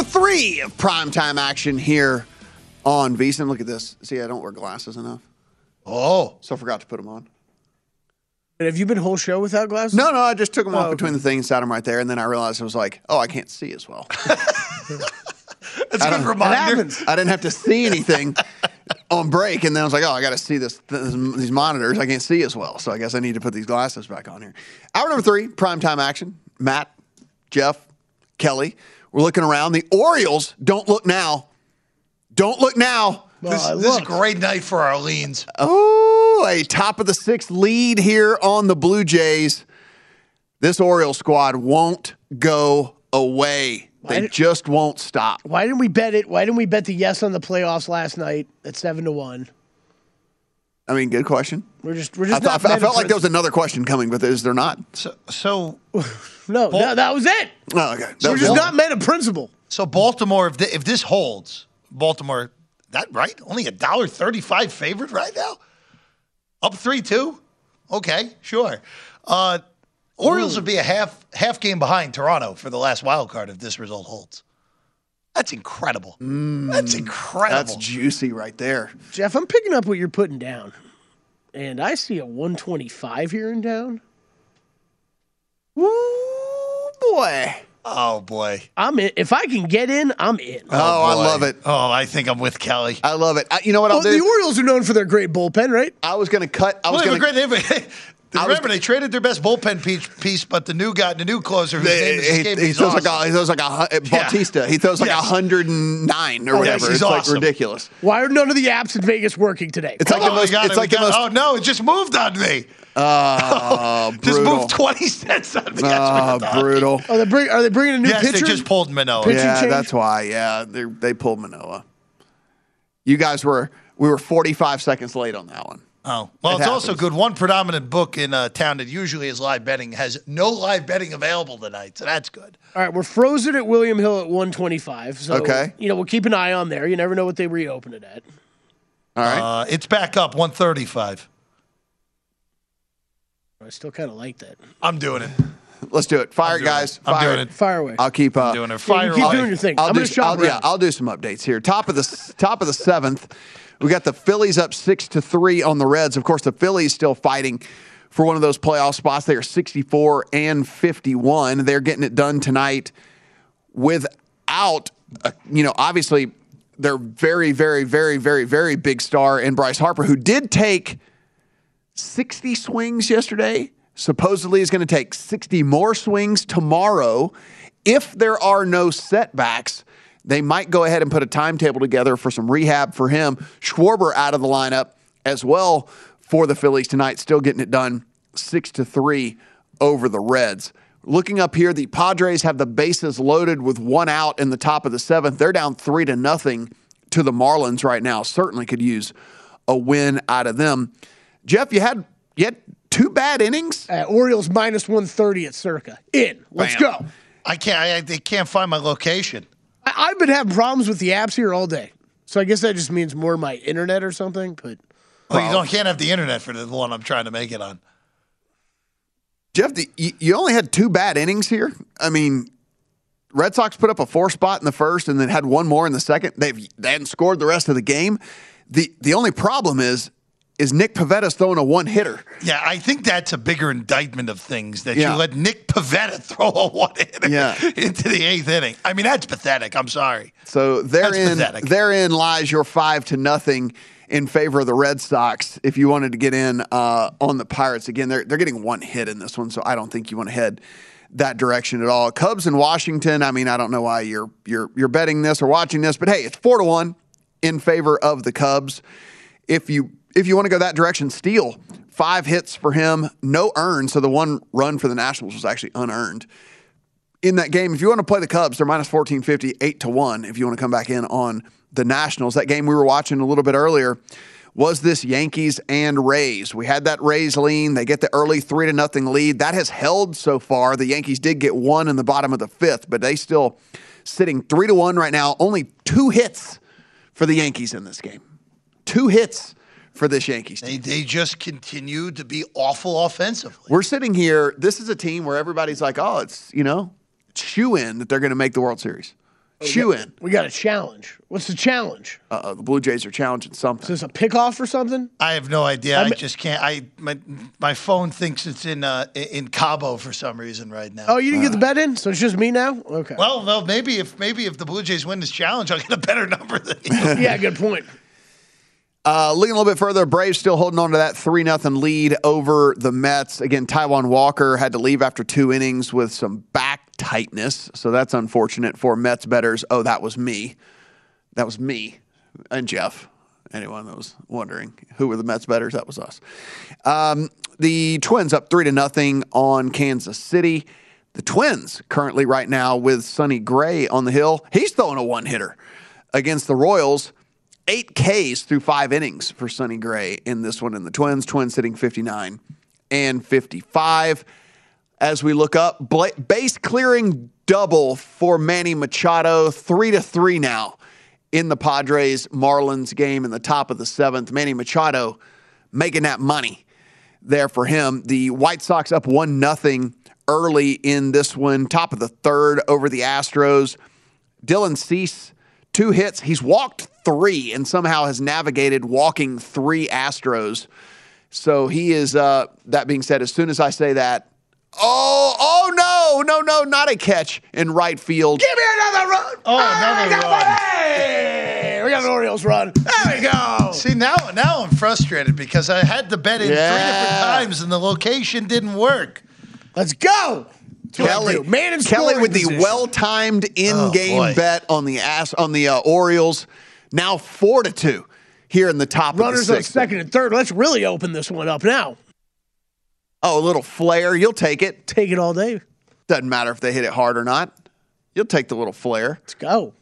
Number three of primetime action here on VSiN. Look at this. See, I don't wear glasses enough. Oh. So I forgot to put them on. And have you been whole show without glasses? No, no, I just took them off Oh, okay. between the thing and sat them right there. And then I realized I was like, oh, I can't see as well. That's a good reminder. I didn't have to see anything on break. And then I was like, oh, I got to see this, this these monitors. I can't see as well. So I guess I need to put these glasses back on here. Hour number three, primetime action. Matt, Jeff, Kelly. We're looking around. The Orioles don't look now. Don't look now. This, Well, this is a great night for Orleans. Oh, a top of the sixth lead here on the Blue Jays. This Orioles squad won't go away. They Why- just won't stop. Why didn't we bet it? Why didn't we bet the yes on the playoffs last night at seven to one? I mean, good question. We're just we're I, just thought- not. I felt like there was another question coming, but is there not? So, so, no. That, that was it. Oh, okay. That We're was just not men of principle. so Baltimore. If, thi- if this holds, Baltimore, that right? Only a dollar thirty-five favorite right now. Up three two. Okay, sure. Uh, Orioles would be a half half game behind Toronto for the last wild card if this result holds. That's incredible. That's incredible. That's juicy right there. Jeff, I'm picking up what you're putting down, and I see a 125 here in town. Ooh, boy. oh boy. I'm in. If I can get in, I'm in. Oh, oh I love it. Oh, I think I'm with Kelly. I love it. I, you know what I'll Well, the? Orioles are known for their great bullpen, right? I was going to cut. I was Well, they going have a to. Great name. I was- Remember, they traded their best bullpen piece, piece, but the new guy, the new closer, whose name is He, escaping he me, is throws like a, he throws like a hu- uh, Bautista. He throws like a Yes. hundred and nine or Oh, whatever. yes, he's it's like ridiculous. Why are none of the apps in Vegas working today? It's like oh the most. my God, it's we like the got- most. Oh no, it just moved on me. Oh, brutal. Just brutal. moved twenty cents on me. Oh, brutal. Are they, bring, are they bringing a new Yes, pitcher? they just pulled Manoah. Pitching Yeah, change? that's why. Yeah, they they pulled Manoah. You guys were we were 45 seconds late on that one. Oh, well, It it's also good. One predominant book in a town that usually is live betting has no live betting available tonight, so that's good. All right, we're frozen at William Hill at 125. So, Okay. you know, we'll keep an eye on there. You never know what they reopen it at. All right. Uh, it's back up one thirty-five. I still kind of like that. I'm doing it. Let's do it. Fire, doing guys. it. I'm Fire. doing it. Fire away. I'll keep uh, I'm doing it. Yeah, Fire you keep away. doing your thing. I'll I'm do, going to shop I'll, yeah. I'll do some updates here. Top of the top of the seventh, we got the Phillies up six to three on the Reds. Of course, the Phillies still fighting for one of those playoff spots. They are 64 and 51. They're getting it done tonight without, uh, you know, obviously their very, very, very, very, very big star in Bryce Harper, who did take 60 swings yesterday. Supposedly is going to take 60 more swings tomorrow. If there are no setbacks, they might go ahead and put a timetable together for some rehab for him. Schwarber out of the lineup as well for the Phillies tonight, still getting it done six to three over the Reds. Looking up here, the Padres have the bases loaded with one out in the top of the seventh. They're down three to nothing to the Marlins right now. Certainly could use a win out of them. Jeff, you had you had two bad innings. Uh, Orioles minus 130 at Circa. In. Let's Bam. go. I can't. I, I- they can't find my location. I, I've been having problems with the apps here all day. So I guess that just means more my internet or something. But Oh, you don't can't have the internet for the one I'm trying to make it on. Jeff, the, you, you only had two bad innings here. I mean, Red Sox put up a four spot in the first and then had one more in the second. They've they hadn't scored the rest of the game. The the only problem is is Nick Pivetta throwing a one hitter. Yeah, I think that's a bigger indictment of things that Yeah. you let Nick Pivetta throw a one hitter Yeah. into the eighth inning. I mean, that's pathetic. I'm sorry. So therein therein lies your five to nothing in favor of the Red Sox. If you wanted to get in uh, on the Pirates again, they're they're getting one hit in this one, so I don't think you want to head that direction at all. Cubs in Washington. I mean, I don't know why you're you're you're betting this or watching this, but hey, it's four to one in favor of the Cubs. If you if you want to go that direction, Steele five hits for him, no earned. So the one run for the Nationals was actually unearned in that game. If you want to play the Cubs, they're minus 1450, 8 to 1. If you want to come back in on the Nationals, that game we were watching a little bit earlier was this Yankees and Rays. We had that Rays lean. They get the early 3 to nothing lead. That has held so far. The Yankees did get one in the bottom of the fifth, but they still sitting 3 to 1 right now. Only two hits for the Yankees in this game. Two hits for this Yankees team. They, they just continue to be awful offensively. We're sitting here. This is a team where everybody's like, oh, it's, you know, chew in that they're going to make the World Series. Chew in. we got a challenge. What's the challenge? Uh, the Blue Jays are challenging something. Is this a pickoff or something? I have no idea. I I'm- just can't. I my my phone thinks it's in uh, in Cabo for some reason right now. Oh, you didn't get the bet in, so it's just me now. Okay. Well, well, maybe if maybe if the Blue Jays win this challenge, I'll get a better number than you. yeah, good point. Uh, looking a little bit further, Braves still holding on to that 3 0 lead over the Mets. Again, Taijuan Walker had to leave after two innings with some back tightness. So that's unfortunate for Mets betters. Oh, that was me. That was me and Jeff. Anyone that was wondering who were the Mets betters, that was us. Um, the Twins up three to nothing on Kansas City. The Twins currently right now with Sonny Gray on the hill. He's throwing a one hitter against the Royals. Eight Ks through five innings for Sonny Gray in this one in the Twins. Twins sitting 59 and 55. As we look up, base clearing double for Manny Machado, three to three now in the Padres Marlins game in the top of the seventh. Manny Machado making that money there for him. The White Sox up one nothing early in this one, top of the third over the Astros. Dylan Cease, two hits. He's walked three and somehow has navigated walking three Astros. So he is. Uh, that being said, as soon as I say that, oh, oh no, no, no, not a catch in right field. Give me another run. Oh, another run. Hey, we got an Orioles run. There we go. See now, now I'm frustrated because I had to bet in three different times and the location didn't work. Let's go. That's what I Kelly, do. man in Kelly scoring with the well-timed in-game boy. bet on the ass on the uh, Orioles. Now four to two here in the top runners of the on second and third. Let's really open this one up now. Oh, a little flare. You'll take it. Take it all day. Doesn't matter if they hit it hard or not. You'll take the little flare. Let's go.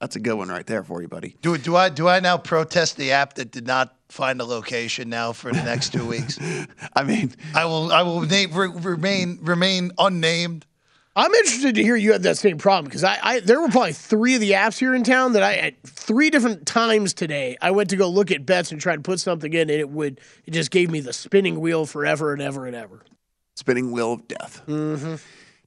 That's a good one right there for you, buddy. Do do I do I now protest the app that did not find a location now for the next two weeks? I mean, I will I will name, re, remain remain unnamed. I'm interested to hear you had that same problem because I, I there were probably three of the apps here in town that I at three different times today I went to go look at bets and try to put something in and it would it just gave me the spinning wheel forever and ever and ever. spinning wheel of death. Mm-hmm.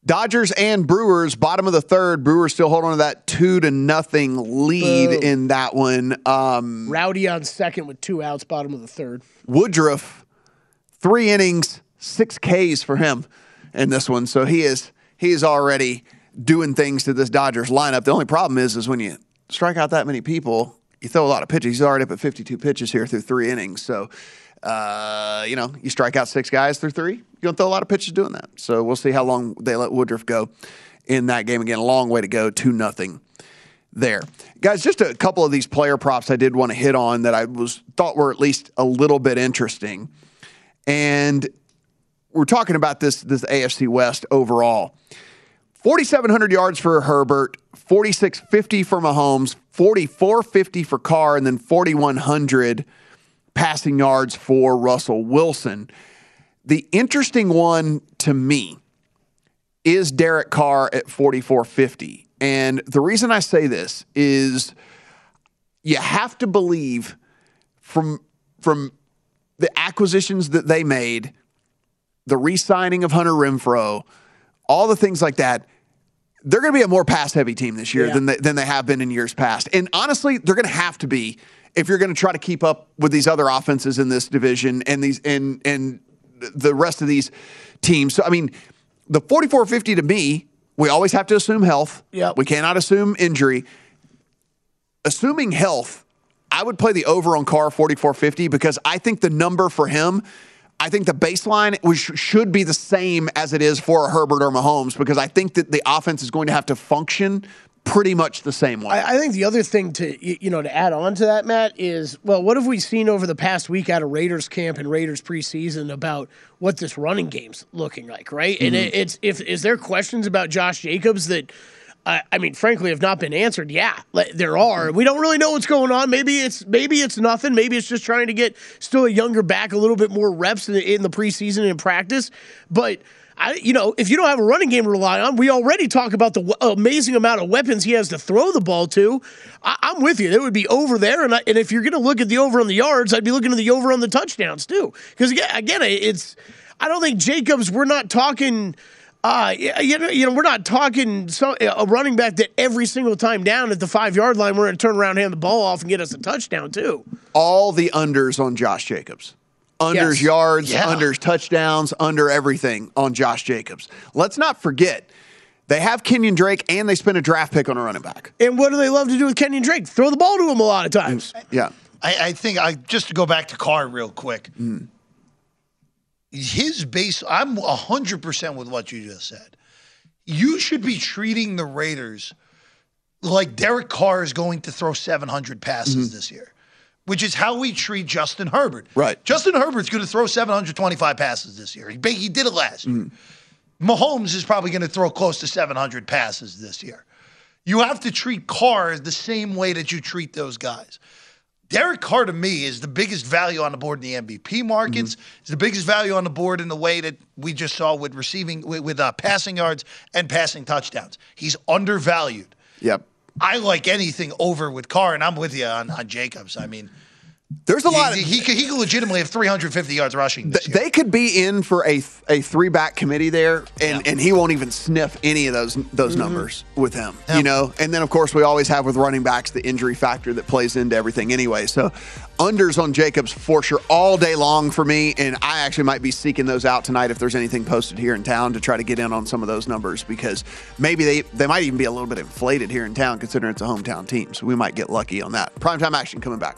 Dodgers and Brewers, bottom of the third. Brewers still hold on to that two to nothing lead Boom. in that one. Um, Rowdy on second with two outs, bottom of the third. Woodruff, three innings, six Ks for him in this one. So he is he is already doing things to this Dodgers lineup. The only problem is is when you strike out that many people, you throw a lot of pitches. He's already up at 52 pitches here through three innings. So, uh, you know, you strike out six guys through three, you're going to throw a lot of pitches doing that. So we'll see how long they let Woodruff go in that game. Again, a long way to go, 2 nothing there. Guys, just a couple of these player props I did want to hit on that I was thought were at least a little bit interesting. And we're talking about this this AFC West overall. 4,700 yards for Herbert, 4,650 for Mahomes, 4,450 for Carr, and then 4,100 passing yards for Russell Wilson. The interesting one to me is Derek Carr at 4,450. And the reason I say this is you have to believe from from the acquisitions that they made, the re-signing of Hunter Renfrow, all the things like that, they're going to be a more pass heavy team this year Yeah. than they, than they have been in years past. And honestly, they're going to have to be if you're going to try to keep up with these other offenses in this division and these and and the rest of these teams. So I mean, the 44-50 to me, we always have to assume health. Yep. We cannot assume injury. Assuming health, I would play the over on Carr 4450 because I think the number for him, I think the baseline should be the same as it is for a Herbert or Mahomes because I think that the offense is going to have to function pretty much the same way. I, I think the other thing to you know to add on to that, Matt, is well, what have we seen over the past week out of Raiders camp and Raiders preseason about what this running game's looking like, right? And mm-hmm. it, it's if is there questions about Josh Jacobs that. I I mean, frankly, have not been answered. Yeah, there are. Mm-hmm. We don't really know what's going on. Maybe it's maybe it's nothing. Maybe it's just trying to get still a younger back, a little bit more reps in the, in the preseason and in practice. But I, you know, if you don't have a running game to rely on, we already talk about the w- amazing amount of weapons he has to throw the ball to. I, I'm with you. It would be over there, and, I, and if you're going to look at the over on the yards, I'd be looking at the over on the touchdowns too. Because again, again, it's I don't think Jacobs. We're not talking. Uh, you know, you know, we're not talking so, a running back that every single time down at the five yard line, we're going to turn around, hand the ball off, and get us a touchdown too. All the unders on Josh Jacobs. Unders Yes. yards, Yeah. unders touchdowns, under everything on Josh Jacobs. Let's not forget, they have Kenyan Drake and they spent a draft pick on a running back. And what do they love to do with Kenyan Drake? Throw the ball to him a lot of times. Mm, yeah. I, I think I just to go back to Carr real quick. Mm. His base, I'm hundred percent with what you just said. You should be treating the Raiders like Derek Carr is going to throw 700 passes mm-hmm. this year, which is how we treat Justin Herbert. Right. Justin Herbert's going to throw 725 passes this year. He, he did it last year. Mahomes is probably going to throw close to 700 passes this year. You have to treat Carr the same way that you treat those guys. Derek Carr to me is the biggest value on the board in the MVP markets. Is the biggest value on the board in the way that we just saw with receiving with, with uh, passing yards and passing touchdowns. He's undervalued. Yep. I like anything over with Carr, and I'm with you on, on Jacobs. I mean, There's a lot he, of he, could, he could legitimately have 350 yards rushing this Th- year. They could be in for a a three back committee there, and, and he won't even sniff any of those those mm-hmm. numbers with him. You know, and then of course we always have with running backs the injury factor that plays into everything anyway. So unders on Jacobs for sure all day long for me, and I actually might be seeking those out tonight if there's anything posted here in town to try to get in on some of those numbers because maybe they they might even be a little bit inflated here in town considering it's a hometown team. So we might get lucky on that. Primetime action coming back.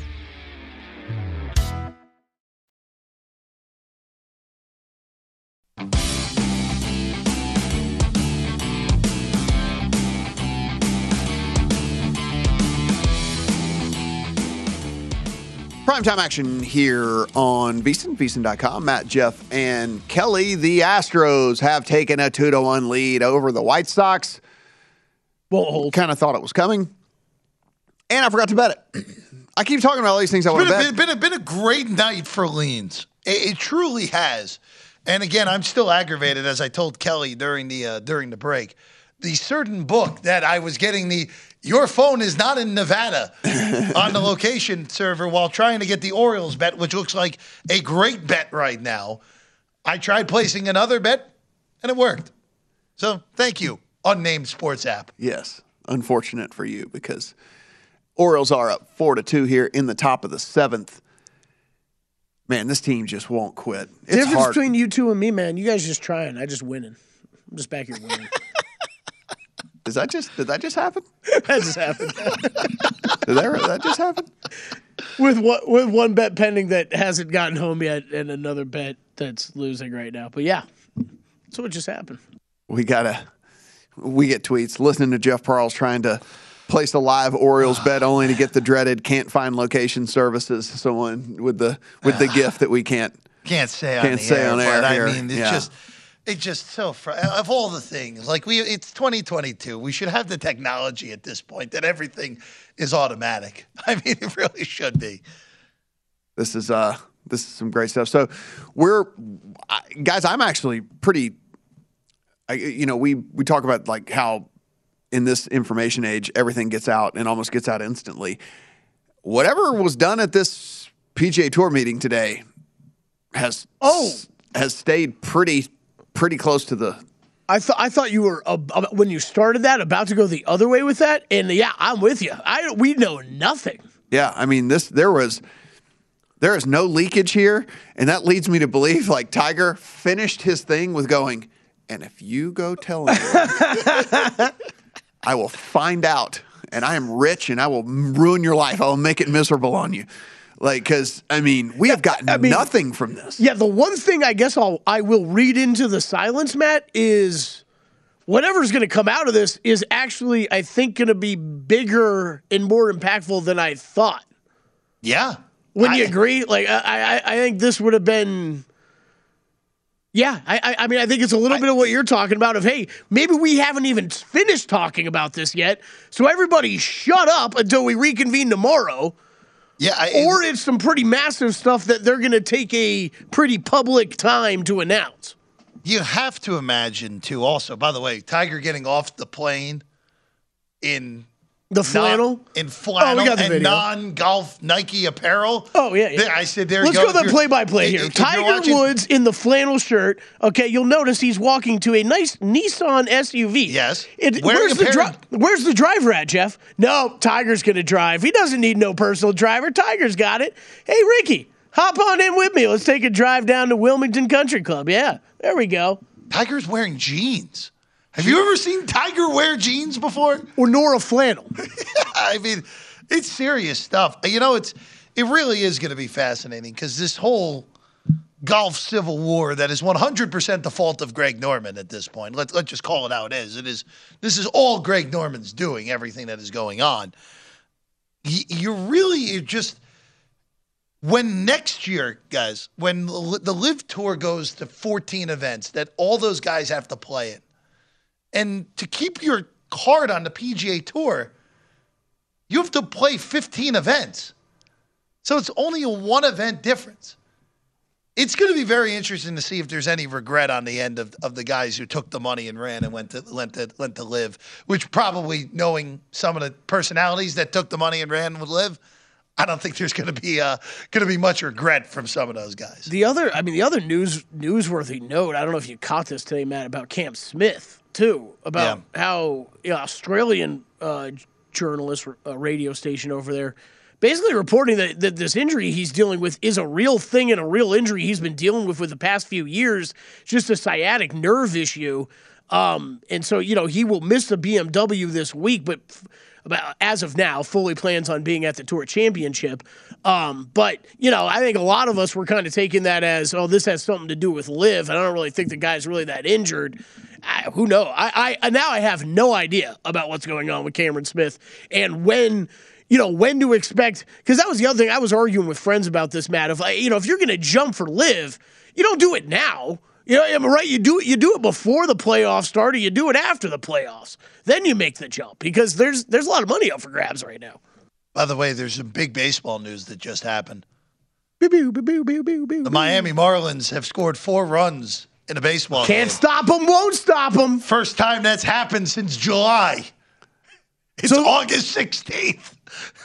Primetime action here on VSiN, VSiN.com. Matt, Jeff, and Kelly. The Astros have taken a 2 to 1 lead over the White Sox. Well, kind of thought it was coming. And I forgot to bet it. I keep talking about all these things I want to been, bet. a, been, a, been a great night for leans. It, it truly has. And again, I'm still aggravated, as I told Kelly during the uh, during the break. The certain book that I was getting the your phone is not in Nevada on the location server while trying to get the Orioles bet, which looks like a great bet right now. I tried placing another bet, and it worked. So thank you, unnamed sports app. Yes, unfortunate for you because Orioles are up 4 to 2 here in the top of the seventh. Man, this team just won't quit. It's difference hard. between you two and me, man. You guys just trying. I just winning. I'm just back here winning. Does that just did that just happen? that just happened. Did that, that just happen? with one with one bet pending that hasn't gotten home yet, and another bet that's losing right now. But yeah, that's what just happened. We gotta we get tweets listening to Jeff Parles trying to place a live Orioles bet only to get the dreaded can't find location services. Someone with the with the gift that we can't Can't say on Can't the say air, on air but here. I mean, it's Yeah. just it's just so fr- of all the things. Like we, it's 2022. We should have the technology at this point that everything is automatic. I mean, it really should be. This is uh this is some great stuff. So we're I, guys. I'm actually pretty. I, you know, we we talk about like how in this information age everything gets out and almost gets out instantly. Whatever was done at this PGA Tour meeting today has oh has stayed pretty pretty close to the I thought I thought you were uh, when you started that about to go the other way with that, and yeah, I'm with you. I we know nothing. Yeah, I mean this there was there is no leakage here, and that leads me to believe like Tiger finished his thing with going, and if you go tell anyone, I will find out, and I am rich, and I will ruin your life. I will make it miserable on you. Like, because I mean, we have got mean- nothing from this. Yeah, the one thing I guess I'll I will read into the silence, Matt, is whatever's going to come out of this is actually I think going to be bigger and more impactful than I thought. Yeah. Wouldn't you agree? Like I, I, I think this would have been Yeah, I, I, I mean, I think it's a little bit of what you're talking about. Of hey, maybe we haven't even finished talking about this yet, so everybody shut up until we reconvene tomorrow. Yeah, I, or it's some pretty massive stuff that they're going to take a pretty public time to announce. You have to imagine too. Also, by the way, Tiger getting off the plane in The flannel? in flannel Oh, we got the and video. non-golf Nike apparel. Oh yeah, yeah. I said there. Let's you go to the play-by-play here. if Tiger watching- Woods in the flannel shirt. Okay, you'll notice he's walking to a nice Nissan SUV. Yes. It, where's the dri- Where's the driver at, Jeff? No, Tiger's going to drive. He doesn't need no personal driver. Tiger's got it. Hey, Ricky, hop on in with me. Let's take a drive down to Wilmington Country Club. Yeah, there we go. Tiger's wearing jeans. Have you ever seen Tiger wear jeans before? Or Nora flannel. I mean, it's serious stuff. You know, it's it really is going to be fascinating because this whole golf civil war that is 100% the fault of Greg Norman at this point. Let's let's just call it how it is. It is this is all Greg Norman's doing. Everything that is going on. Y- You really you just when next year, guys, when the the LIV Tour goes to 14 events that all those guys have to play in, and to keep your card on the PGA Tour, you have to play 15 events. So it's only a one event difference. It's going to be very interesting to see if there's any regret on the end of, of the guys who took the money and ran and went to went to went to LIV, which probably knowing some of the personalities that took the money and ran would LIV, I don't think there's going to be uh, going to be much regret from some of those guys. The other, I mean, the other news newsworthy note. I don't know if you caught this today, Matt, about Cam Smith too, about how you know, Australian uh, journalist, uh, radio station over there, basically reporting that, that this injury he's dealing with is a real thing and a real injury he's been dealing with for the past few years, just a sciatic nerve issue. Um, and so, you know, he will miss the BMW this week, but f- as of now, fully plans on being at the Tour Championship. Um, but you know, I think a lot of us were kind of taking that as, oh, this has something to do with LIV. And I don't really think the guy's really that injured. I, who knows? I, I now I have no idea about what's going on with Cameron Smith and when. You know when to expect because that was the other thing I was arguing with friends about this, Matt. If you know, if you're going to jump for LIV, you don't do it now. You know, am I right? You do it. You do it before the playoffs start, or you do it after the playoffs. Then you make the jump because there's there's a lot of money up for grabs right now. By the way, there's some big baseball news that just happened. Boo, boo, boo, The. Miami Marlins have scored four runs in a baseball game. Can't stop them, won't stop them. First time that's happened since July. It's August 16th.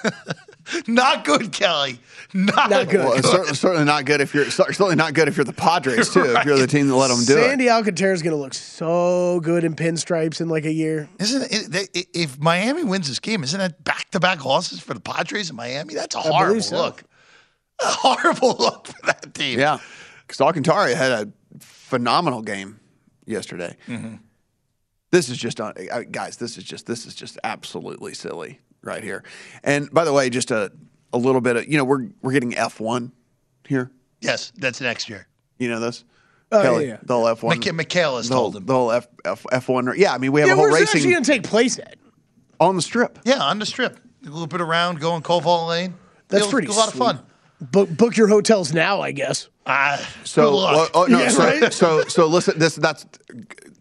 not good, Kelly. Not, Not good. Well, it's certainly, certainly not good if you're certainly not good if you're the Padres too. If you're the team that let them do it. Sandy Alcantara is going to look so good in pinstripes in like a year. Isn't it, they- if Miami wins this game, isn't that back to back losses for the Padres in Miami? That's a I believe horrible so. look. A horrible look for that team. Yeah, because Alcantara had a phenomenal game yesterday. Mm-hmm. This is just, guys. This is just this is just absolutely silly right here. And by the way, just a a little bit of you know we're we're getting F one here. Yes, that's next year. You know this. Oh, Kelly, yeah, yeah. The whole F one. Micha- has the whole, told him. the whole F F F one. Yeah, I mean we have yeah, a whole where's it actually going to take place at? on the strip. Yeah, on the strip. A little bit around, going Koval Lane. That's It'll- pretty A lot of fun. Book book your hotels now, I guess. Ah, So, good luck. oh, oh, no, Yeah, so, right? so, so listen. This, that's.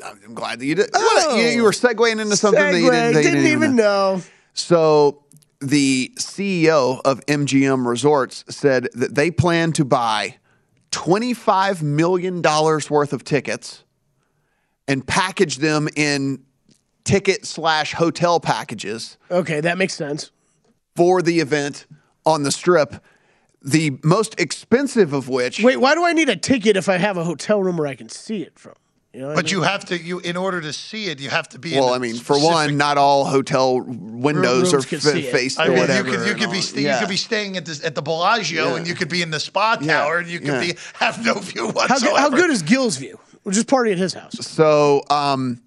I'm glad that you did. Oh. you, you were segueing into something that you didn't, that you didn't even know. So, the CEO of MGM Resorts said that they plan to buy $25 million worth of tickets and package them in ticket slash hotel packages Okay, that makes sense. for the event on the strip. The most expensive of which. Wait, why do I need a ticket if I have a hotel room where I can see it from? You know what I But mean? you have to, you in order to see it, you have to be. in Well, a I mean, for one, not all hotel windows are can fa- see it. faced I or mean, you whatever. could you could be all. sta- you could be staying at the at the Bellagio, Yeah. and you could be in the spa Yeah. tower, and you could Yeah. be have no view how, whatsoever. good, how good is Gill's view? We'll just party at his house. So, um,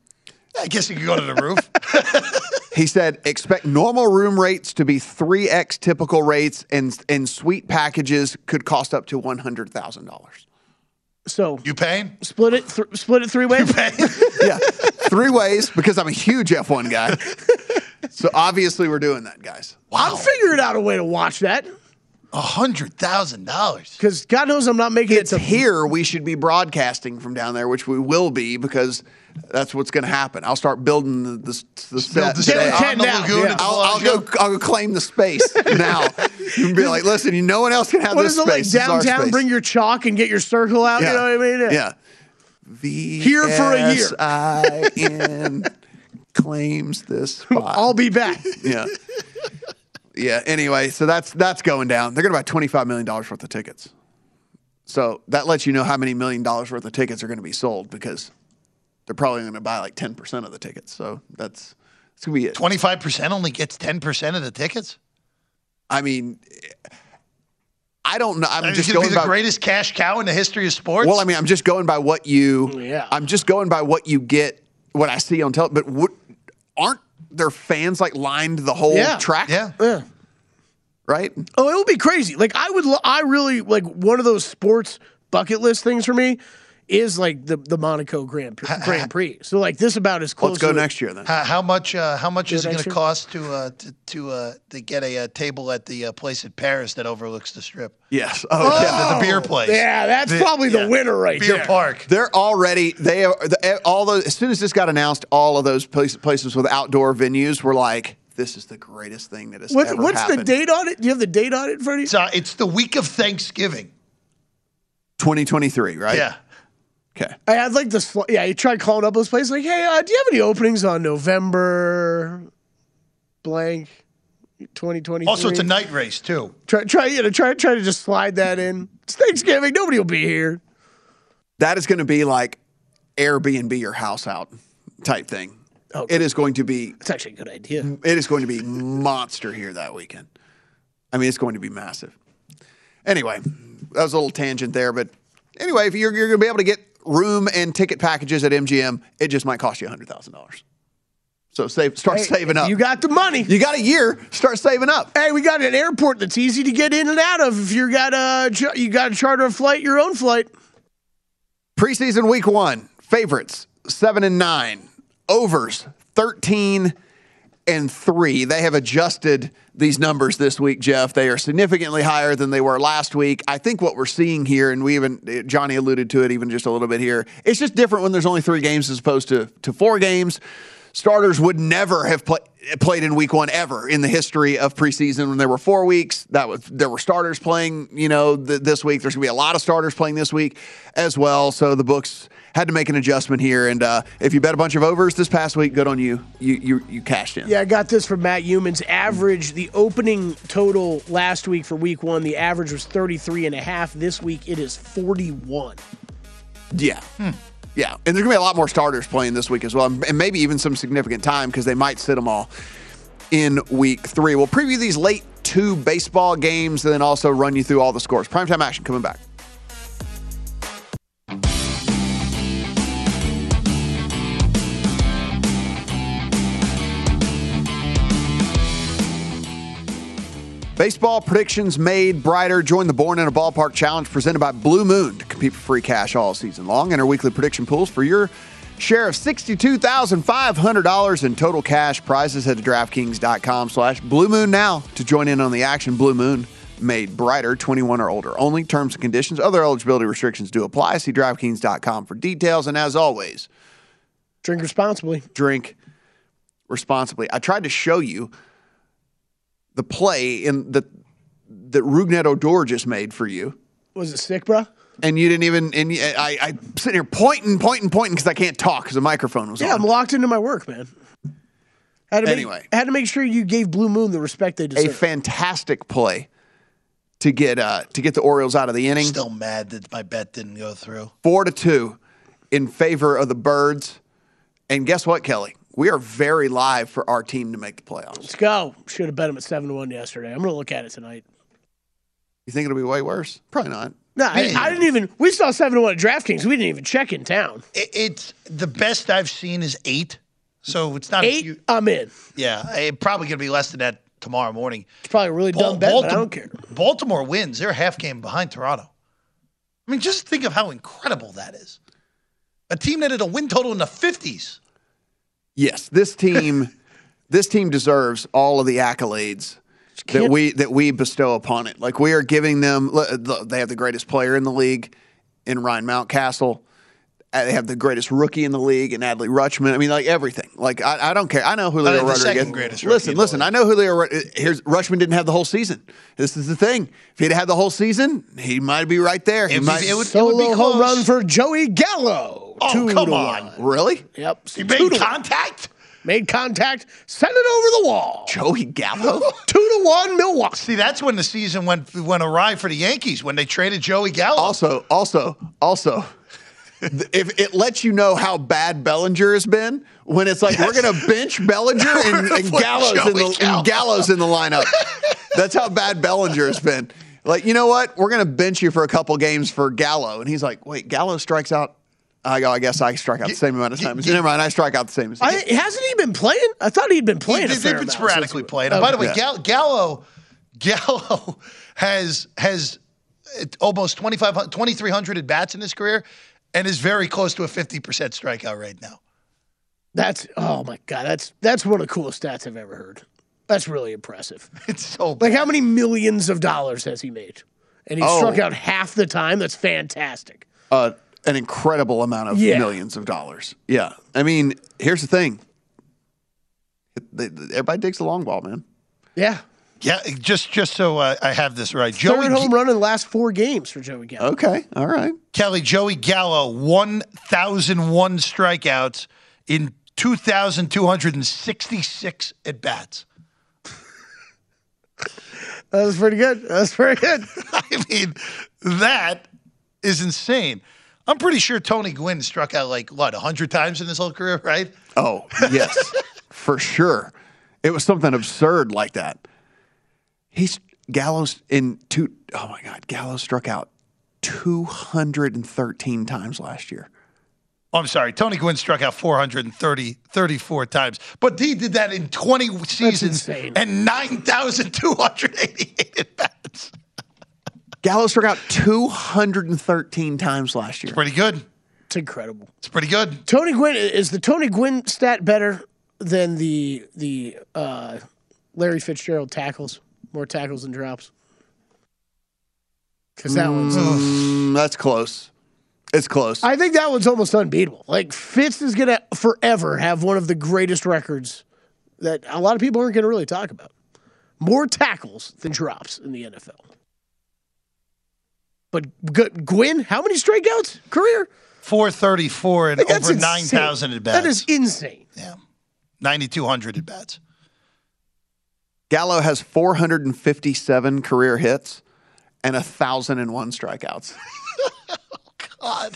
I guess you could go to the roof. He said, expect normal room rates to be 3x typical rates, and, and suite packages could cost up to $100,000. So you paying? split it, th- split it three ways. Yeah, three ways because I'm a huge F1 guy. So obviously we're doing that, guys. I'm figuring out a way to watch that. A hundred thousand dollars. Because God knows I'm not making It's it to here. We should be broadcasting from down there, which we will be because that's what's going to happen. I'll start building the, the, the set today. set on the lagoon at I'll, I'll go. I'll go claim the space now. and be like, listen, you, no one else can have What this is it space. like is our downtown? space." Bring your chalk and get your circle out. Yeah. You know what I mean? Yeah. V Here for a year. I N claims this spot. I'll be back. yeah. Yeah. Anyway, so that's that's going down. They're going to buy twenty five million dollars worth of tickets. So that lets you know how many million dollars worth of tickets are going to be sold because they're probably going to buy like ten percent of the tickets. So that's it's going to be it. Twenty five percent only gets ten percent of the tickets. I mean, I don't know. I'm I mean, just gonna be the by, greatest cash cow in the history of sports. Well, I mean, I'm just going by what you. Oh, yeah. I'm just going by what you get, what I see on television. But what, aren't there fans like lined the whole Yeah. track? Yeah. Yeah. Right. Oh, it would be crazy. Like I would, lo- I really like one of those sports bucket list things for me is like the the Monaco Grand Prix. Grand Prix. So like this about as close. Let's go to next year then. How, how much? Uh, how much is it it going to cost to uh, to to, uh, to get a, uh table at the uh, place in Paris that overlooks the strip? Yes. Oh, yeah. The, the beer place. Yeah, that's The- probably the yeah. winner right Beer there. Park. They're already they are the, all those as soon as this got announced, all of those places, places with outdoor venues were like, "This is the greatest thing that has What's, ever what's happened." the date on it? Do you have the date on it in front of you? It's, uh, it's the week of Thanksgiving. 2023, right? Yeah. Okay. I had like this. Yeah, you tried calling up those places like, hey, uh, do you have any openings on November blank 2020? Also, it's a night race too. Try, try, you know, try, try to just slide that in. It's Thanksgiving. Nobody will be here. That is going to be like Airbnb your house out type thing. Okay. It is going to be It's actually a good idea. it is going to be monster here that weekend. I mean, it's going to be massive. Anyway, that was a little tangent there, but anyway, if you're, you're going to be able to get room and ticket packages at MGM, it just might cost you hundred thousand dollars. So save, start Hey, saving up. You got the money. You got a year. Start saving up. Hey, we got an airport that's easy to get in and out of. If you got a you got to charter a flight, your own flight. Preseason week one favorites seven and nine, overs thirteen and three. They have adjusted these numbers this week, Jeff. They are significantly higher than they were last week. I think what we're seeing here, and we even Johnny alluded to it even just a little bit here. It's just different when there's only three games as opposed to to four games. Starters would never have play, played in week one ever in the history of preseason. When there were four weeks, that was there were starters playing. You know, th- this week there's gonna be a lot of starters playing this week as well. So the books had to make an adjustment here. And uh, if you bet a bunch of overs this past week, good on you. You you you cashed in. Yeah, I got this from Matt Youmans. Average, the opening total last week for week one, the average was 33 and a half. This week it is 41. Yeah. Yeah. And there's going to be a lot more starters playing this week as well, and maybe even some significant time because they might sit them all in week three. We'll preview these late two baseball games and then also run you through all the scores. Primetime action coming back. Baseball predictions made brighter. Join the Born in a Ballpark Challenge presented by Blue Moon to compete for free cash all season long. Enter weekly prediction pools for your share of $62,500 in total cash prizes. Head to DraftKings.com slash Blue Moon now to join in on the action. Blue Moon made brighter, 21 or older. Only terms and conditions. Other eligibility restrictions do apply. See DraftKings.com for details. And as always, Drink responsibly. drink responsibly. I tried to show you the play in the that Rougned Odor just made for you, Was it sick, bro? and you didn't even. And you- I, I sitting here pointing, pointing, pointing because I can't talk because the microphone was Yeah, on. I'm locked into my work, man. Had to make, Anyway. had to make sure you gave Blue Moon the respect they deserve. a fantastic play to get uh, to get the Orioles out of the inning. Still mad that my bet didn't go through. Four to two in favor of the Birds. And guess what, Kelly? We are very live for our team to make the playoffs. Let's go. Should have bet him at seven to one yesterday. I'm gonna look at it tonight. You think it'll be way worse? Probably not. No, I, I didn't even. We saw seven to one at DraftKings. We didn't even check in town. It, it's the best I've seen is eight. So it's not a Eight. huge- I'm in. yeah, it probably going to be less than that tomorrow morning. It's probably a really dumb bet, but I don't care. Baltimore wins. They're a half game behind Toronto. I mean, just think of how incredible that is. A team that had a win total in the 50s. Yes, this team, this team deserves all of the accolades that we that we bestow upon it. Like we are giving them. They have the greatest player in the league in Ryan Mountcastle. Uh, They have the greatest rookie in the league in Adley Rutschman. I mean, like everything. Like I, I don't care. I know Julio I the Rodriguez. second greatest rookie listen, listen. I know Julio. Here's Rutschman didn't have the whole season. This is the thing. If he'd had the whole season, he might be right there. He It- might. it would- Solo home run for Joey Gallo. Oh, Two come to on. one. really? Yep. He Two made to one. contact? Made contact. Sent it over the wall. Joey Gallo. Two to one, Milwaukee. See, that's when the season went went awry for the Yankees when they traded Joey Gallo. Also, also, also, if it lets you know how bad Bellinger has been, when it's like we're going to bench Bellinger and, and Gallo's in the Gallo. Gallo's in the lineup. That's how bad Bellinger has been. Like, you know what? We're going to bench you for a couple games for Gallo, and he's like, wait, Gallo strikes out. I. I guess I strike out the same amount of times. Never mind. I strike out the same as I, hasn't he been playing? I thought he'd been playing. He- a they've fair been amount sporadically since- playing. And by the way, Okay. Gall- Gallo, Gallo has has uh, almost 2,500 2,300 at bats in his career, and is very close to a 50% strikeout rate now. That's oh my god, that's that's one of the coolest stats I've ever heard. That's really impressive. It's so like how many millions of dollars has he made? And he Oh. struck out half the time. That's fantastic. uh, an incredible amount of Yeah. millions of dollars. Yeah. I mean, here's the thing. They- they- Everybody digs the long ball, man. Yeah. Yeah, just just so uh, I have this right, Third Joey home run in the last four games for Joey Gallo. Okay. All right. Kelly Joey Gallo 1,001 strikeouts in 2,266 at bats. That was pretty good. That was pretty good. I mean, that is insane. I'm pretty sure Tony Gwynn struck out like what 100 times in his whole career, right? Oh, yes, for sure. It was something absurd like that. He's Gallo's in two oh my God, Gallo's struck out 213 times last year. Oh, I'm sorry. Tony Gwynn struck out 430, 34 times, but he did that in 20 seasons and 9,288 at bats. Gallo's struck out 213 times last year. It's pretty good. It's incredible. It's pretty good. Tony Gwynn is the Tony Gwynn stat better than the the uh, Larry Fitzgerald tackles? More tackles and drops. Because that one's. Mm, that's close. It's close. I think that one's almost unbeatable. Like Fitz is gonna forever have one of the greatest records that a lot of people aren't gonna really talk about. More tackles than drops in the NFL. But G- Gwynn, how many strikeouts career? 434 and Like, over 9,000 at bats. That is insane. Yeah. 9,200 at bats. Gallo has 457 career hits and 1,001 strikeouts. God.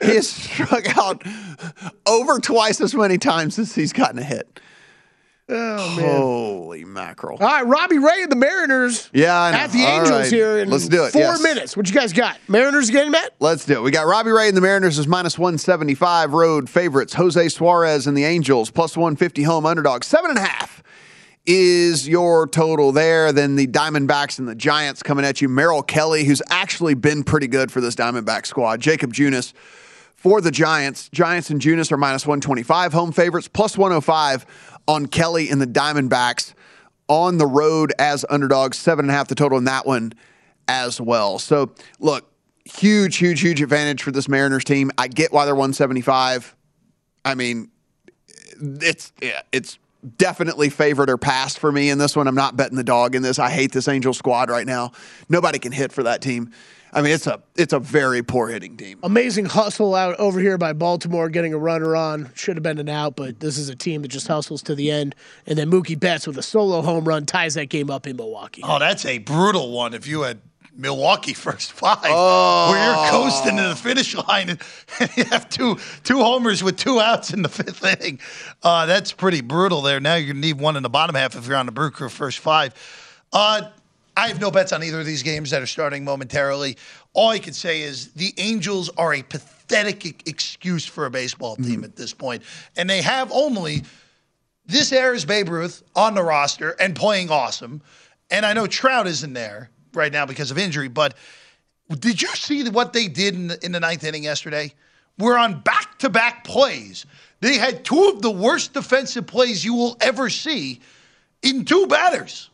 He has struck out over twice as many times as he's gotten a hit. Oh man. Holy mackerel. All right, Robbie Ray and the Mariners Yeah, I know. at the All Angels right. here in Let's do it, four yes. minutes. What you guys got? Mariners game, Matt? Let's do it. We got Robbie Ray and the Mariners is minus 175 road favorites. Jose Suarez and the Angels plus 150 home underdog. Seven and a half is your total there. Then the Diamondbacks and the Giants coming at you. Merrill Kelly, who's actually been pretty good for this Diamondback squad. Jakob Junis for the Giants. Giants and Junis are minus 125 home favorites, plus 105 on Kelly and the Diamondbacks on the road as underdogs. Seven and a half the total in that one as well. So, look, huge, huge, huge advantage for this Mariners team. I get why they're 175. I mean, it's yeah, it's definitely favored or passed for me in this one. I'm not betting the dog in this. I hate this Angel squad right now. Nobody can hit for that team. I mean, it's a it's a very poor hitting team. Amazing hustle out over here by Baltimore, getting a runner on. Should have been an out, but this is a team that just hustles to the end. And then Mookie Betts with a solo home run ties that game up in Milwaukee. Oh, that's a brutal one if you had Milwaukee first five, Oh. where you're coasting to the finish line and, and you have two two homers with two outs in the fifth inning. Uh, that's pretty brutal there. Now you're going to need one in the bottom half if you're on the Brew Crew first five. Uh, I have no bets on either of these games that are starting momentarily. All I can say is the Angels are a pathetic excuse for a baseball team mm-hmm. at this point, and they have only this era's Babe Ruth on the roster and playing awesome. And I know Trout isn't there right now because of injury, but did you see what they did in the, in the ninth inning yesterday? We're on back to back plays. They had two of the worst defensive plays you will ever see in two batters.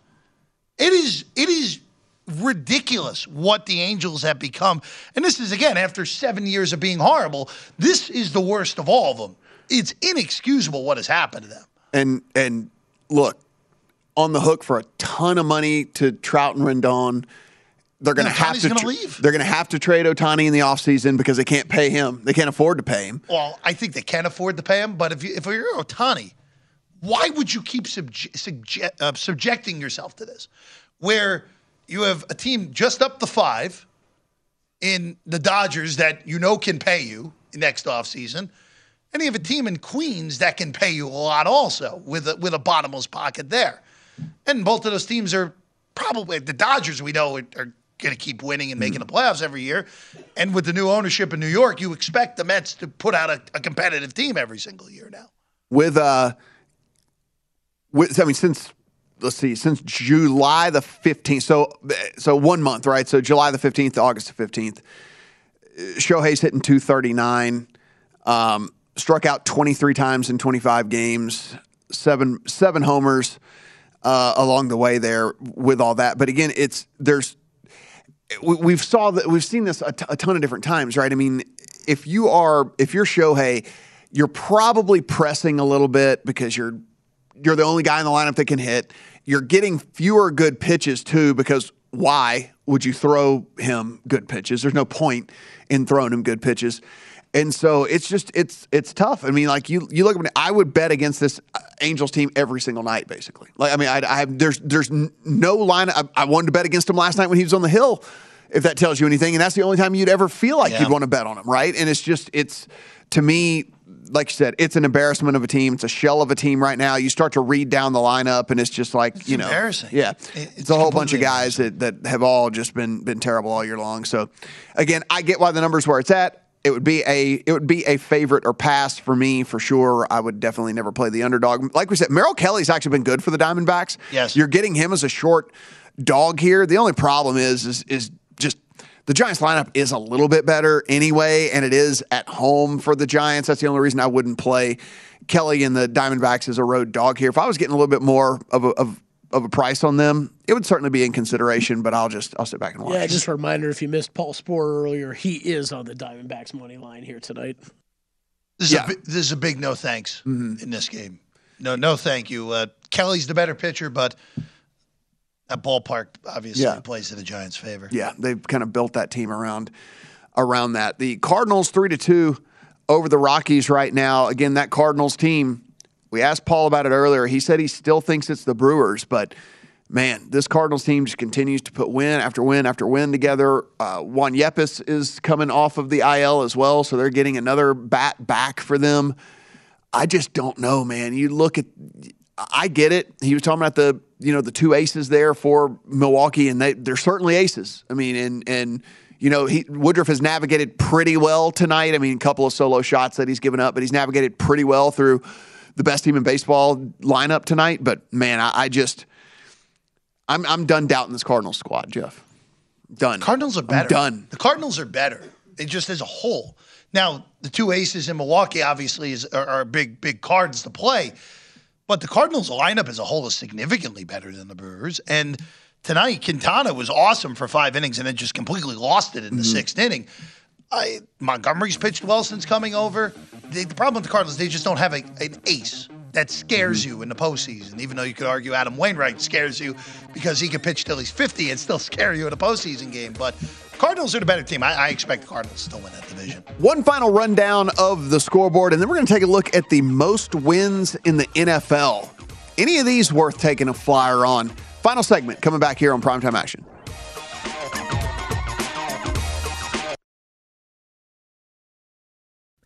It is it is ridiculous what the Angels have become. And this is again after 7 years of being horrible. This is the worst of all of them. It's inexcusable what has happened to them. And and look, on the hook for a ton of money to Trout and Rendon. They're going to have to. leave. They're going to have to trade Ohtani in the offseason because they can't pay him. They can't afford to pay him. Well, I think they can afford to pay him, but if you if you're Ohtani, why would you keep subje- subje- uh, subjecting yourself to this? Where you have a team just up the five in the Dodgers that you know can pay you next offseason, and you have a team in Queens that can pay you a lot also with a, with a bottomless pocket there. And both of those teams are probably the Dodgers. We know are, are going to keep winning and making the playoffs every year. And with the new ownership in New York, you expect the Mets to put out a, a competitive team every single year now. with uh I mean since let's see since July the 15th so so one month right so July the 15th August the 15th Shohei's hitting 239 um struck out 23 times in 25 games seven seven homers uh, along the way there with all that but again it's there's we, we've saw that we've seen this a, t- a ton of different times, right? I mean, if you are if you're Shohei, you're probably pressing a little bit because you're you're the only guy in the lineup that can hit. You're getting fewer good pitches too because why would you throw him good pitches? There's no point in throwing him good pitches. And so it's just it's it's tough. I mean, like you you look at me, I would bet against this uh, Angels team every single night, basically. Like I mean, I, I have there's there's no line. I, I wanted to bet against him last night when he was on the hill. If that tells you anything, and that's the only time you'd ever feel like Yeah. you'd want to bet on him, right? And it's just it's to me, like you said, it's an embarrassment of a team. It's a shell of a team right now. You start to read down the lineup, and it's just like you know, embarrassing. Yeah, It- it's, a whole bunch of guys that, that have all just been been terrible all year long. So, again, I get why the numbers where it's at. It would be a it would be a favorite or pass for me for sure. I would definitely never play the underdog. Like we said, Merrill Kelly's actually been good for the Diamondbacks. Yes. you're getting him as a short dog here. The only problem is is is just the Giants lineup is a little bit better anyway, and it is at home for the Giants. That's the only reason I wouldn't play Kelly and the Diamondbacks as a road dog here. If I was getting a little bit more of a of, of a price on them, it would certainly be in consideration. But I'll just I'll sit back and watch. Yeah, just a reminder if you missed Paul Sporer earlier, he is on the Diamondbacks money line here tonight. This is, a, this is a big no thanks Mm-hmm. in this game. No, no, thank you. Uh, Kelly's the better pitcher, but that ballpark obviously Yeah. plays to the Giants' favor. Yeah, they've kind of built that team around around that. The Cardinals three to two over the Rockies right now. Again, that Cardinals team. We asked Paul about it earlier. He said he still thinks it's the Brewers, but man, this Cardinals team just continues to put win after win after win together. Uh, Juan Yepez is coming off of the IL as well, so they're getting another bat back for them. I just don't know, man. You look at, I get it. He was talking about the, you know, the two aces there for Milwaukee, and they they're certainly aces. I mean, and and you know, he Woodruff has navigated pretty well tonight. I mean, a couple of solo shots that he's given up, but he's navigated pretty well through the best team in baseball lineup tonight. But man, I, I just, I'm I'm done doubting this Cardinals squad, Jeff. Done. Cardinals are better. I'm done. The Cardinals are better. They just as a whole. Now, the two aces in Milwaukee obviously is, are, are big, big cards to play, but the Cardinals lineup as a whole is significantly better than the Brewers. And tonight, Quintana was awesome for five innings and then just completely lost it in the mm-hmm. sixth inning. I, Montgomery's pitched well since coming over. The, the problem with the Cardinals, they just don't have a, an ace that scares mm-hmm. you in the postseason. Even though you could argue Adam Wainwright scares you because he could pitch till he's 50 and still scare you in a postseason game. But Cardinals are the better team. I, I expect the Cardinals to win that division. One final rundown of the scoreboard, and then we're going to take a look at the most wins in the NFL. Any of these worth taking a flyer on? Final segment coming back here on Primetime Action.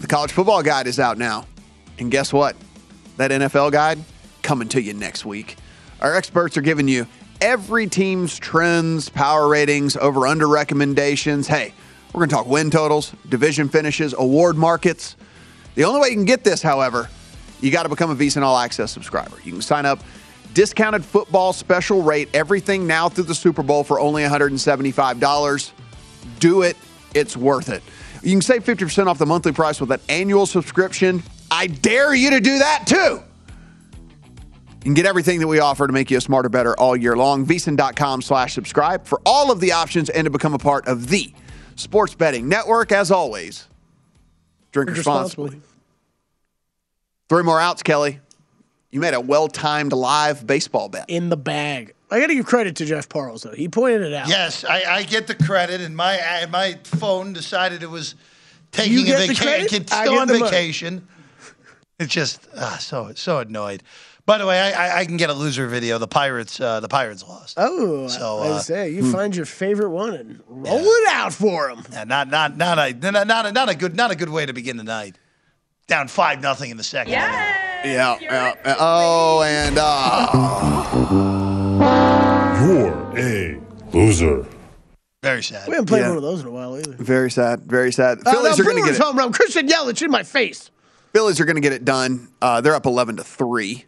but the college football guide is out now. And guess what? That NFL guide coming to you next week. Our experts are giving you every team's trends, power ratings, over under recommendations. Hey, we're going to talk win totals, division finishes, award markets. The only way you can get this, however, you got to become a VSiN All Access subscriber. You can sign up discounted football special rate, everything now through the Super Bowl for only $175. Do it, it's worth it. You can save 50% off the monthly price with an annual subscription. I dare you to do that too. You can get everything that we offer to make you a smarter, better all year long. VSiN.com slash subscribe for all of the options and to become a part of the sports betting network. As always, drink, Drink responsibly. responsibly. Three more outs, Kelly. You made a well timed live baseball bet. In the bag. I got to give credit to Jeff Parles, though. He pointed it out. Yes, I, I get the credit, and my uh, my phone decided it was taking You a get the vacation. credit? I Still get on the money. vacation. It's just ah, so so annoyed. By the way, I, I, I can get a loser video. The Pirates uh, the Pirates lost. Oh, So, I uh, say you hmm. find your favorite one and roll it out for them. Yeah, not not not a not, not a not a good not a good way to begin the night. Down five nothing in the second. Yeah, yeah. yeah. Oh, and uh, You're a loser. Very sad. We haven't played Yeah. one of those in a while either. very sad, very sad. Uh, Phillies no, are going to get it. home run. Christian Yelich in my face. Phillies are going to get it done. Uh, they're up 11 to 3.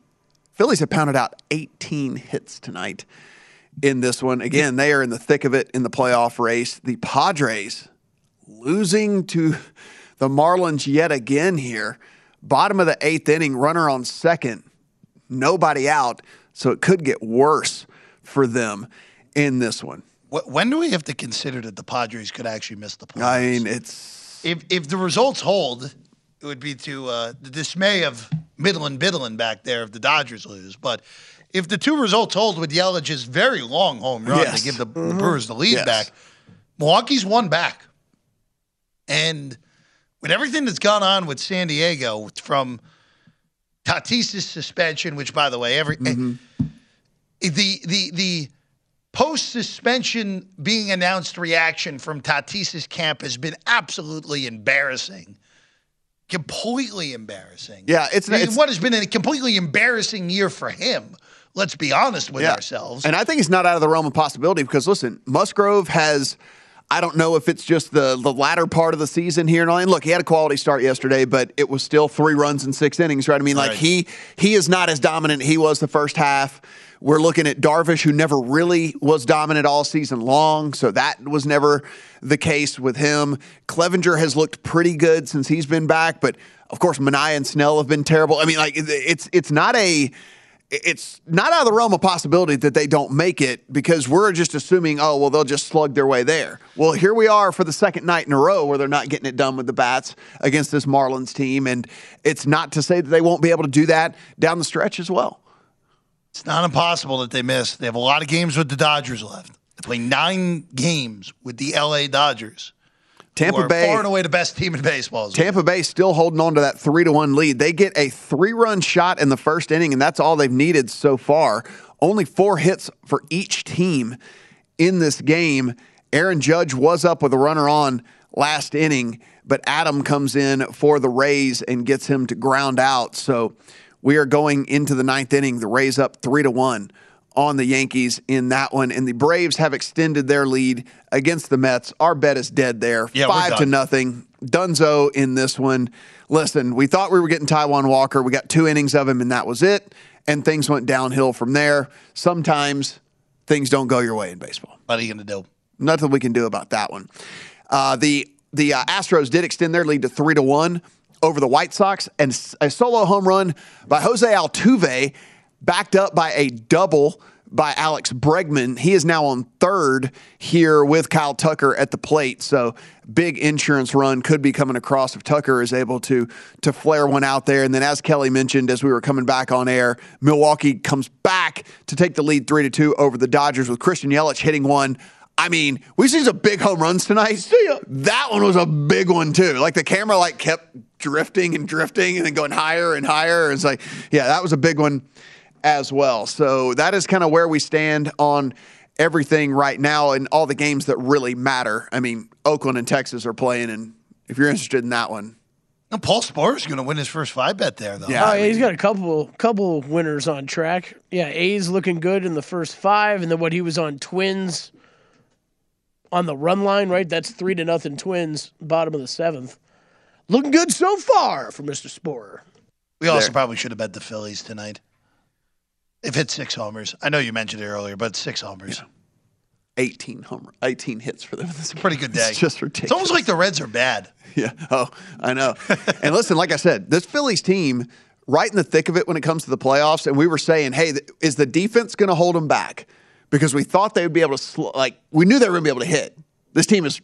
Phillies have pounded out 18 hits tonight in this one. Again, they are in the thick of it in the playoff race. The Padres losing to the Marlins yet again here. Bottom of the eighth inning, runner on second, nobody out. So it could get worse for them in this one. When do we have to consider that the Padres could actually miss the playoffs? I mean, it's if if the results hold, it would be to uh, the dismay of Midland Biddlin back there if the Dodgers lose. But if the two results hold with Yelich's very long home run Yes. to give the, the Mhm. Brewers the lead Yes. back, Milwaukee's one back. And with everything that's gone on with San Diego, from Tatis's suspension, which by the way, every Mm-hmm. the the the post suspension being announced reaction from Tatis's camp has been absolutely embarrassing. Completely embarrassing. Yeah, it's- I mean, it's- what has been a completely embarrassing year for him. Let's be honest with Yeah. ourselves. And I think it's not out of the realm of possibility because listen, Musgrove has. I don't know if it's just the the latter part of the season here and all. And look, he had a quality start yesterday, but it was still three runs in six innings, right? I mean, like Right. he he is not as dominant he was the first half. We're looking at Darvish, who never really was dominant all season long, so that was never the case with him. Clevinger has looked pretty good since he's been back, but of course, Manaea and Snell have been terrible. I mean, like it's it's not a it's not out of the realm of possibility that they don't make it because we're just assuming, oh, well, they'll just slug their way there. Well, here we are for the second night in a row where they're not getting it done with the bats against this Marlins team. And it's not to say that they won't be able to do that down the stretch as well. It's not impossible that they miss. They have a lot of games with the Dodgers left. They play nine games with the LA Dodgers. Tampa Bay- far and away the best team in baseball. as well. Tampa Bay still holding on to that three to one lead. They get a three run shot in the first inning, and that's all they've needed so far. Only four hits for each team in this game. Aaron Judge was up with a runner on last inning, but Adam comes in for the Rays and gets him to ground out. So we are going into the ninth inning. The Rays up three to one on the Yankees in that one, and the Braves have extended their lead against the Mets. Our bet is dead there, Yeah, five to nothing. Dunzo in this one. Listen, we thought we were getting Taijuan Walker. We got two innings of him, and that was it. And things went downhill from there. Sometimes things don't go your way in baseball. What are you going to do? Nothing we can do about that one. Uh, the the uh, Astros did extend their lead to three to one over the White Sox, and a solo home run by Jose Altuve, backed up by a double by Alex Bregman. He is now on third here with Kyle Tucker at the plate. So big insurance run could be coming across if Tucker is able to to flare one out there. And then, as Kelly mentioned, as we were coming back on air, Milwaukee comes back to take the lead three to two over the Dodgers with Christian Yelich hitting one. I mean, we see some big home runs tonight. That one was a big one too. Like the camera like kept drifting and drifting and then going higher and higher. It's like, yeah, that was a big one as well. So that is kind of where we stand on everything right now and all the games that really matter. I mean, Oakland and Texas are playing, and if you're interested in that one, And Paul Sporer's going to win his first five bet there, though. Yeah, oh, yeah, he's got a couple couple winners on track. Yeah, A's looking good in the first five, and then what he was on Twins on the run line, right? That's three to nothing Twins, bottom of the seventh. Looking good so far for Mr. Sporer. We also There. probably should have bet the Phillies tonight. They've hit six homers. I know you mentioned it earlier, but six homers. 18 home, 18 hits for them. It's a pretty good day. It's just ridiculous. It's almost like the Reds are bad. Yeah. Oh, I know. and listen, like I said, this Phillies team, right in the thick of it when it comes to the playoffs, and we were saying, hey, is the defense going to hold them back? Because we thought they would be able to, sl- like, we knew they were going to be able to hit. This team is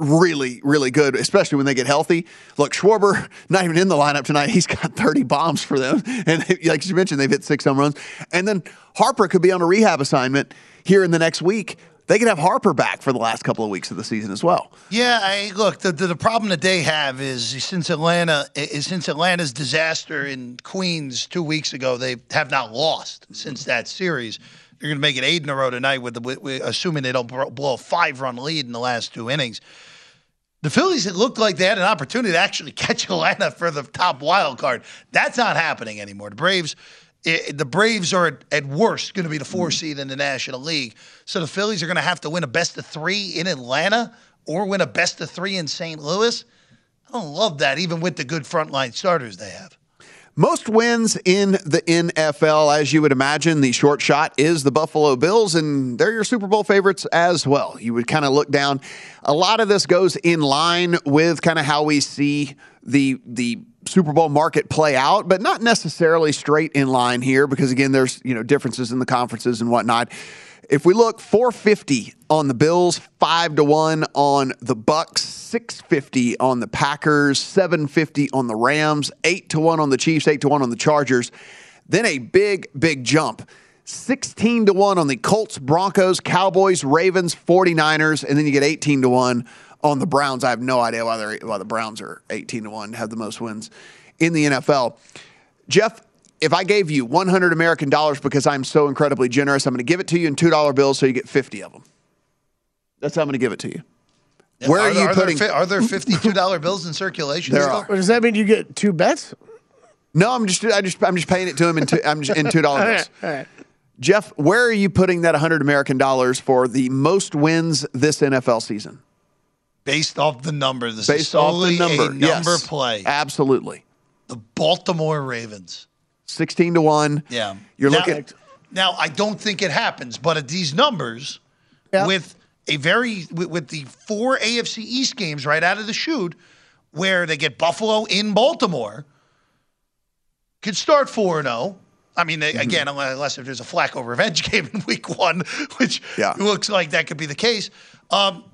really, really good, especially when they get healthy. Look, Schwarber, not even in the lineup tonight. He's got 30 bombs for them. And like you mentioned, they've hit six home runs. And then Harper could be on a rehab assignment here in the next week. They could have Harper back for the last couple of weeks of the season as well. Yeah, I look. The, the the problem that they have is since Atlanta is since Atlanta's disaster in Queens two weeks ago, they have not lost since that series. They're going to make it eight in a row tonight, with, the, with assuming they don't blow a five run lead in the last two innings. The Phillies, it looked like they had an opportunity to actually catch Atlanta for the top wild card. That's not happening anymore. The Braves, i the Braves are at, at worst going to be the four mm-hmm. seed in the National League. So the Phillies are going to have to win a best of three in Atlanta or win a best of three in St. Louis. I don't love that, even with the good frontline starters they have. Most wins in the NFL, as you would imagine, the short shot is the Buffalo Bills, and they're your Super Bowl favorites as well. You would kind of look down. A lot of this goes in line with kind of how we see the the Super Bowl market play out, but not necessarily straight in line here because again, there's you know differences in the conferences and whatnot. If we look 450 on the Bills, 5 to 1 on the Bucs, 650 on the Packers, 750 on the Rams, 8 to 1 on the Chiefs, 8 to 1 on the Chargers. Then a big big jump. 16 to 1 on the Colts, Broncos, Cowboys, Ravens, 49ers, and then you get 18 to 1 on the Browns. I have no idea why, why the Browns are 18 to 1, have the most wins in the NFL. Jeff, if I gave you 100 American dollars because I'm so incredibly generous, I'm going to give it to you in $2 bills so you get 50 of them. That's how I'm going to give it to you. Where are, there- you there putting? fi- are there fifty-two dollar bills in circulation? There are. Does that mean you get two bets? No, I'm just I just I'm just paying it to him in two, I'm just, in two dollar All bills. right, all right. Jeff, where are you putting that 100 American dollars for the most wins this NFL season? Based off the number, this is Based off the number, a number yes. play. Absolutely. The Baltimore Ravens. 16 to 1. Yeah, You're now, looking Now, I don't think it happens, but at these numbers, with a very with, with the four AFC East games right out of the chute, where they get Buffalo in Baltimore, could start four and zero. I mean, Mm-hmm. again, unless if there's a Flacco revenge game in Week One, which Yeah. looks like that could be the case. Um,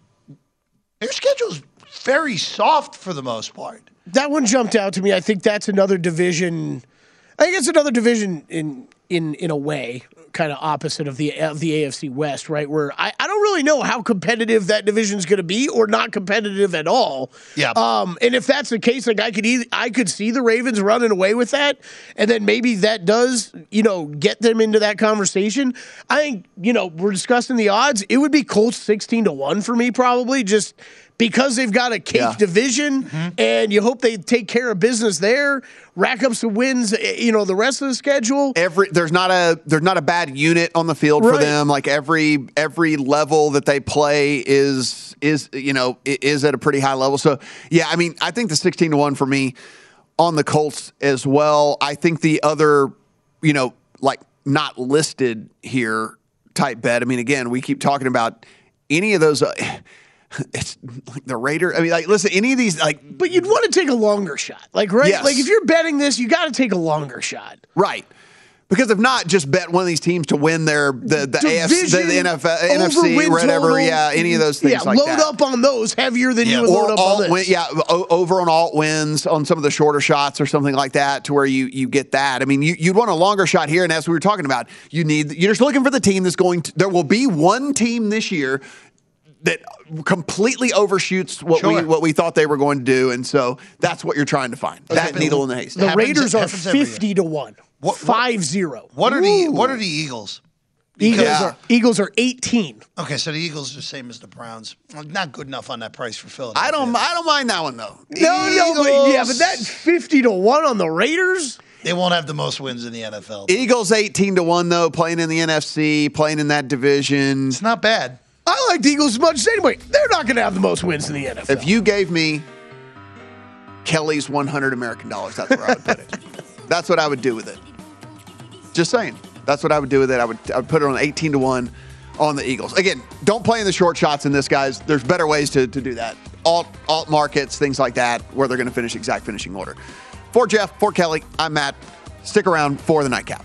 their schedule's very soft for the most part. That one jumped out to me. I think that's another division. I think it's another division in in in a way, kind of opposite of the of the AFC West, right? Where I, I don't really know how competitive that division's going to be, or not competitive at all. Yeah. Um, and if that's the case, like I could either, I could see the Ravens running away with that, and then maybe that does you know get them into that conversation. I think you know we're discussing the odds. It would be Colts sixteen to one for me, probably just because they've got a cake Yeah. division, and you hope they take care of business there, rack up some wins. eh, You know the rest of the schedule. every there's not a there's not a bad unit on the field for them. Like every every level that they play is is you know is at a pretty high level. So yeah, I mean, I think the sixteen to one for me on the Colts as well. I think the other you know like not listed here type bet. I mean, again, we keep talking about any of those. Uh, it's like the Raider. I mean, like listen, any of these like But you'd want to take a longer shot, like right? Yes. Like if you're betting this, you got to take a longer shot. Right. Because if not, just bet one of these teams to win their the the AFC, the, NFL, NFC, whatever. total. Yeah, any of those things Yeah, like load that. up on those heavier than you would load up on win, this. yeah, o- over on alt wins on some of the shorter shots or something like that, to where you you get that. I mean, you you'd want a longer shot here, and as we were talking about, you need you're just looking for the team that's going. to There will be one team this year that completely overshoots what we what we thought they were going to do, and so that's what you're trying to find. That needle in the haystack. The Happens- Raiders are happens every year. fifty to one. Five zero. What are the What are the Eagles? Eagles Yeah. are Eagles are eighteen. Okay, so the Eagles are the same as the Browns. Not good enough on that price for Philadelphia. I don't I don't mind that one though. No, no, but yeah, but that fifty to one on the Raiders. They won't have the most wins in the NFL. Eagles 18 to 1 though, playing in the NFC, playing in that division. It's not bad. I like the Eagles as much as anybody. They're not going to have the most wins in the NFL. If you gave me Kelly's 100 American dollars, that's where I would put it. that's what I would do with it. Just saying. That's what I would do with it. I would I would put it on 18 to 1 on the Eagles. Again, don't play in the short shots in this guys. There's better ways to, to do that. Alt alt markets, things like that, where they're going to finish exact finishing order. For Jeff, for Kelly, I'm Matt. Stick around for the nightcap.